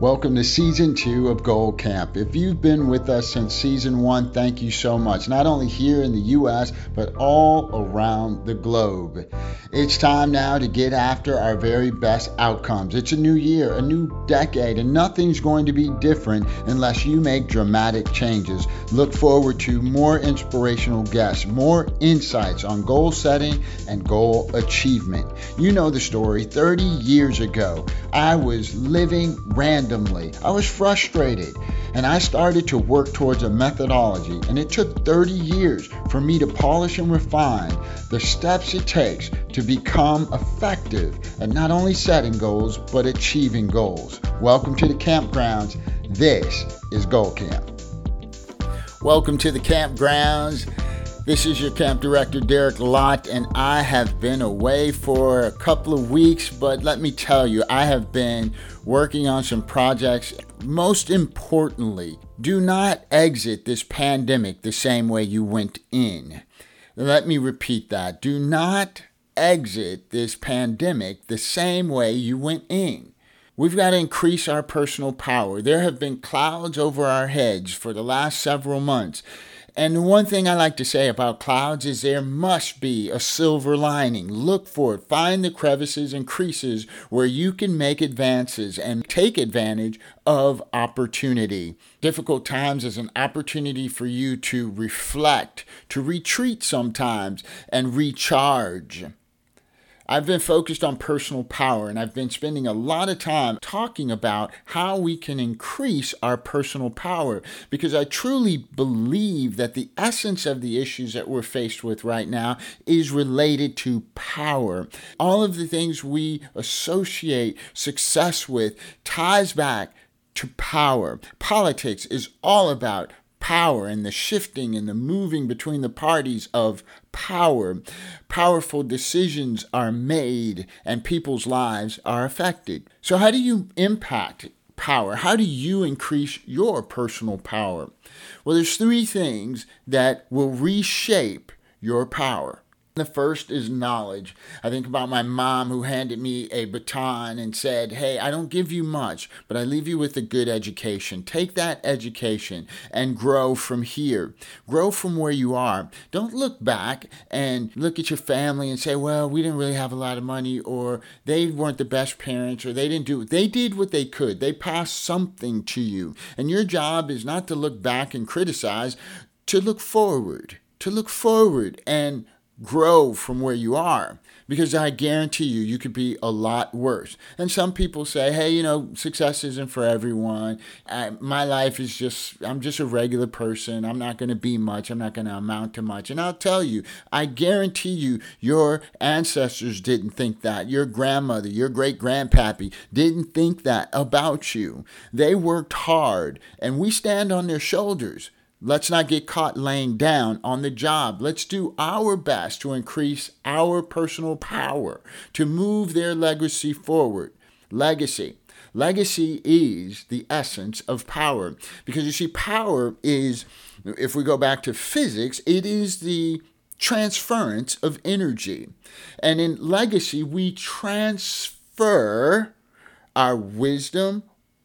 Welcome to season two of Goal Camp. If you've been with us since season one, thank you so much. Not only here in the U.S., but all around the globe. It's time now to get after our very best outcomes. It's a new year, a new decade, and nothing's going to be different unless you make dramatic changes. Look forward to more inspirational guests, more insights on goal setting and goal achievement. You know the story 30 years ago, I was living random randomly. I was frustrated and I started to work towards a methodology, and it took 30 years for me to polish and refine the steps it takes to become effective at not only setting goals but achieving goals. Welcome to the campgrounds. This is Goal Camp. Welcome to the campgrounds. This is your camp director, Derek Lott, and I have been away for a couple of weeks, but let me tell you, I have been working on some projects. Most importantly, do not exit this pandemic the same way you went in. Let me repeat that. Do not exit this pandemic the same way you went in. We've got to increase our personal power. There have been clouds over our heads for the last several months. And one thing I like to say about clouds is there must be a silver lining. Look for it. Find the crevices and creases where you can make advances and take advantage of opportunity. Difficult times is an opportunity for you to reflect, to retreat sometimes, and recharge. I've been focused on personal power and I've been spending a lot of time talking about how we can increase our personal power because I truly believe that the essence of the issues that we're faced with right now is related to power. All of the things we associate success with ties back to power. Politics is all about power and the shifting and the moving between the parties of power. Powerful decisions are made and people's lives are affected. So, how do you impact power? How do you increase your personal power? Well, there's three things that will reshape your power. The first is knowledge. I think about my mom who handed me a baton and said, Hey, I don't give you much, but I leave you with a good education. Take that education and grow from here. Grow from where you are. Don't look back and look at your family and say, Well, we didn't really have a lot of money, or they weren't the best parents, or they didn't do it. They did what they could. They passed something to you. And your job is not to look back and criticize, to look forward. To look forward and grow from where you are because I guarantee you, you could be a lot worse. And some people say, hey, you know, success isn't for everyone. I, my life is just, I'm just a regular person. I'm not going to be much. I'm not going to amount to much. And I'll tell you, I guarantee you, your ancestors didn't think that. Your grandmother, your great grandpappy didn't think that about you. They worked hard, and we stand on their shoulders. Let's not get caught laying down on the job. Let's do our best to increase our personal power, to move their legacy forward. Legacy. Legacy is the essence of power. Because you see, power is, if we go back to physics, it is the transference of energy. And in legacy, we transfer our wisdom,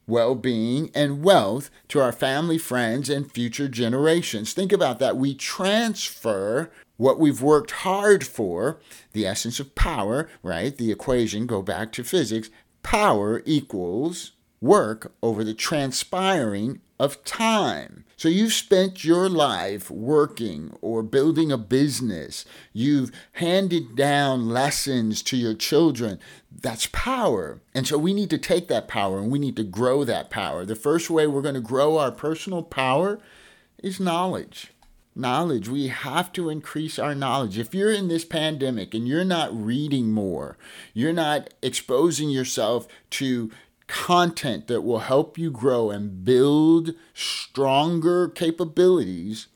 well being, and wealth to our family, friends, and future generations. Think about that. We transfer what we've worked hard for, the essence of power, right? The equation, go back to physics. Power equals work over the transpiring of time. So you've spent your life working or building a business. You've handed down lessons to your children. That's power. And so we need to take that power and we need to grow that power. The first way we're going to grow our personal power is knowledge. Knowledge. We have to increase our knowledge. If you're in this pandemic and you're not reading more, you're not exposing yourself to content that will help you grow and build stronger capabilities,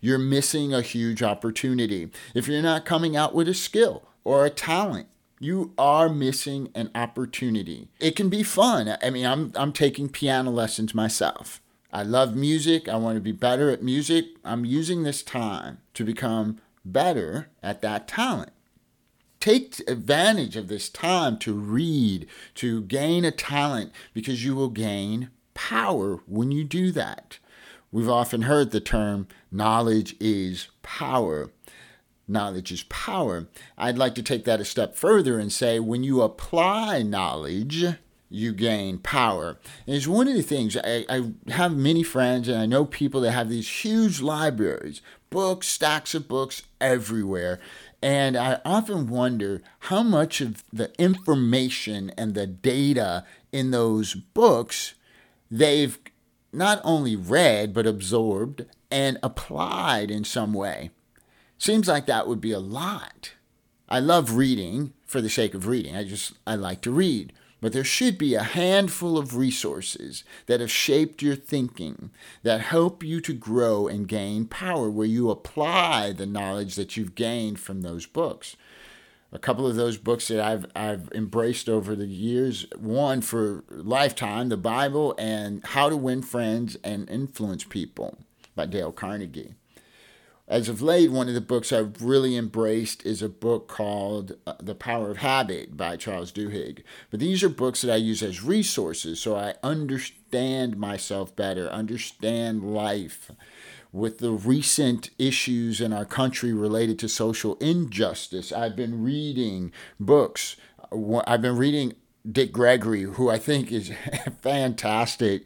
you're missing a huge opportunity. If you're not coming out with a skill or a talent, you are missing an opportunity. It can be fun. I mean, I'm, I'm taking piano lessons myself. I love music. I want to be better at music. I'm using this time to become better at that talent take advantage of this time to read, to gain a talent, because you will gain power when you do that. We've often heard the term knowledge is power. Knowledge is power. I'd like to take that a step further and say when you apply knowledge, you gain power. And it's one of the things I, I, have many friends and I know people that have these huge libraries, books, stacks of books everywhere. And I often wonder how much of the information and the data in those books they've not only read, but absorbed and applied in some way. Seems like that would be a lot. I love reading for the sake of reading. I just, I like to read. But there should be a handful of resources that have shaped your thinking, that help you to grow and gain power, where you apply the knowledge that you've gained from those books. A couple of those books that I've, I've embraced over the years one for Lifetime, the Bible, and How to Win Friends and Influence People by Dale Carnegie as of late, one of the books I've really embraced is a book called uh, The Power of Habit by Charles Duhigg. But these are books that I use as resources so I understand myself better, understand life. With the recent issues in our country related to social injustice, I've been reading books. I've been reading Dick Gregory, who I think is fantastic,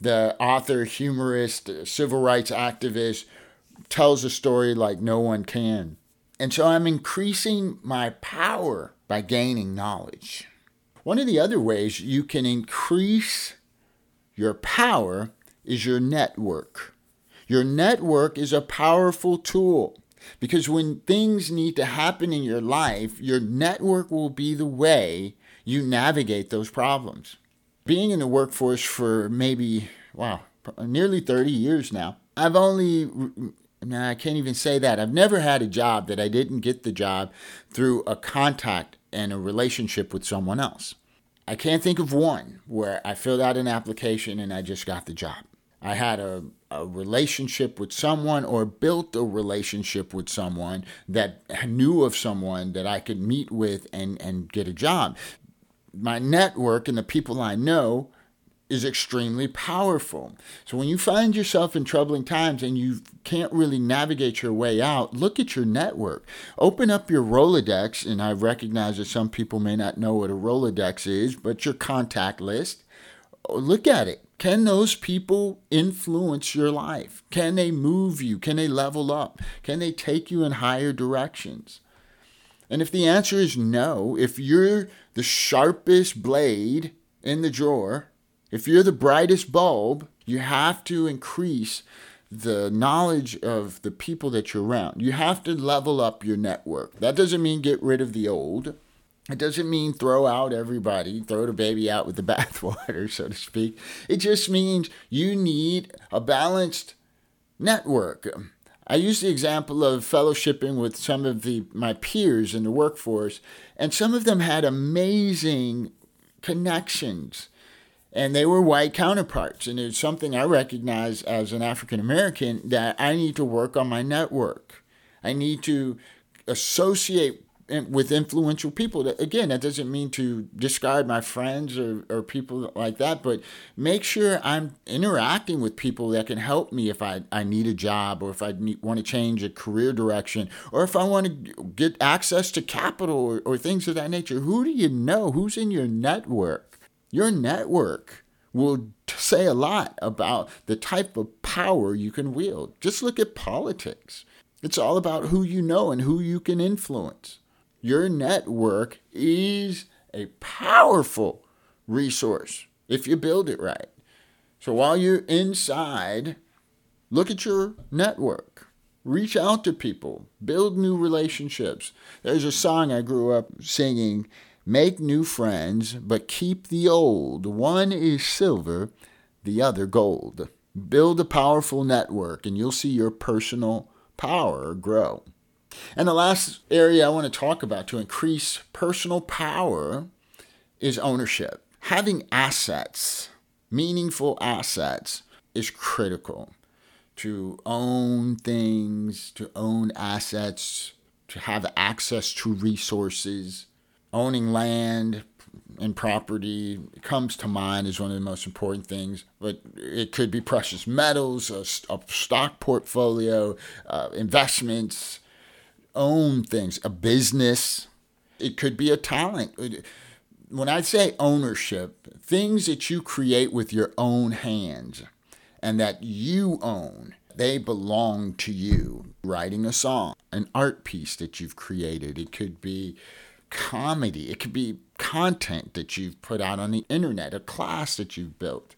the author, humorist, civil rights activist tells a story like no one can. And so I'm increasing my power by gaining knowledge. One of the other ways you can increase your power is your network. Your network is a powerful tool because when things need to happen in your life, your network will be the way you navigate those problems. Being in the workforce for maybe, wow, nearly 30 years now, I've only no, I can't even say that. I've never had a job that I didn't get the job through a contact and a relationship with someone else. I can't think of one where I filled out an application and I just got the job. I had a, a relationship with someone or built a relationship with someone that knew of someone that I could meet with and, and get a job. My network and the people I know is extremely powerful. So when you find yourself in troubling times and you can't really navigate your way out, look at your network. Open up your Rolodex, and I recognize that some people may not know what a Rolodex is, but your contact list. Look at it. Can those people influence your life? Can they move you? Can they level up? Can they take you in higher directions? And if the answer is no, if you're the sharpest blade in the drawer, if you're the brightest bulb, you have to increase the knowledge of the people that you're around. You have to level up your network. That doesn't mean get rid of the old. It doesn't mean throw out everybody, throw the baby out with the bathwater, so to speak. It just means you need a balanced network. I use the example of fellowshipping with some of the my peers in the workforce, and some of them had amazing connections and they were white counterparts. And it's something I recognize as an African American that I need to work on my network. I need to associate with influential people. Again, that doesn't mean to discard my friends or, or people like that, but make sure I'm interacting with people that can help me if I, I need a job or if I need, want to change a career direction or if I want to get access to capital or, or things of that nature. Who do you know? Who's in your network? Your network will say a lot about the type of power you can wield. Just look at politics. It's all about who you know and who you can influence. Your network is a powerful resource if you build it right. So while you're inside, look at your network. Reach out to people, build new relationships. There's a song I grew up singing Make new friends, but keep the old. One is silver, the other gold. Build a powerful network, and you'll see your personal power grow. And the last area I want to talk about to increase personal power is ownership. Having assets, meaningful assets, is critical. To own things, to own assets, to have access to resources, owning land and property comes to mind as one of the most important things. But it could be precious metals, a, a stock portfolio, uh, investments, own things, a business. It could be a talent. When I say ownership, things that you create with your own hands and that you own, they belong to you. Writing a song, an art piece that you've created, it could be comedy, it could be content that you've put out on the internet, a class that you've built.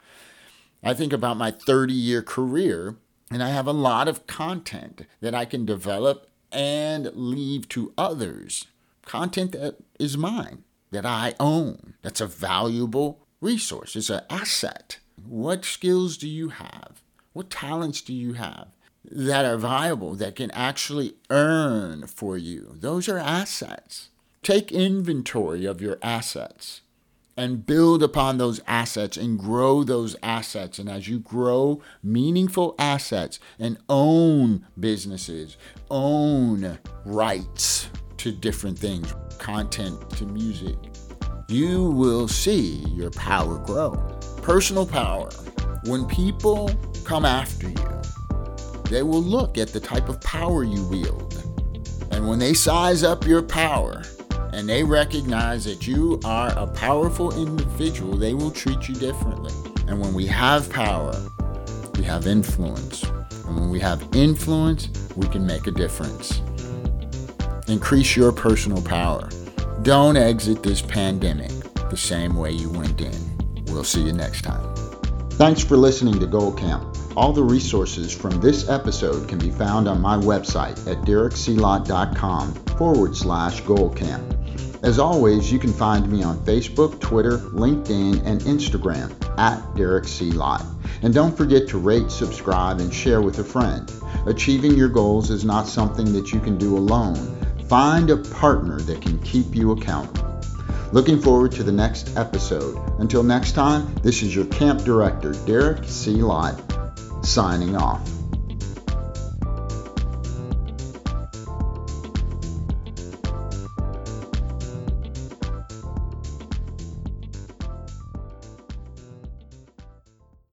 I think about my 30 year career, and I have a lot of content that I can develop and leave to others. Content that is mine, that I own, that's a valuable resource, it's an asset. What skills do you have? What talents do you have that are viable, that can actually earn for you? Those are assets. Take inventory of your assets and build upon those assets and grow those assets. And as you grow meaningful assets and own businesses, own rights to different things, content to music, you will see your power grow. Personal power. When people come after you, they will look at the type of power you wield. And when they size up your power, and they recognize that you are a powerful individual, they will treat you differently. And when we have power, we have influence. And when we have influence, we can make a difference. Increase your personal power. Don't exit this pandemic the same way you went in. We'll see you next time. Thanks for listening to Goal Camp. All the resources from this episode can be found on my website at derekclott.com forward slash goalcamp. As always, you can find me on Facebook, Twitter, LinkedIn, and Instagram at Derek C. Lott. And don't forget to rate, subscribe, and share with a friend. Achieving your goals is not something that you can do alone. Find a partner that can keep you accountable. Looking forward to the next episode. Until next time, this is your camp director, Derek C. Lott, signing off.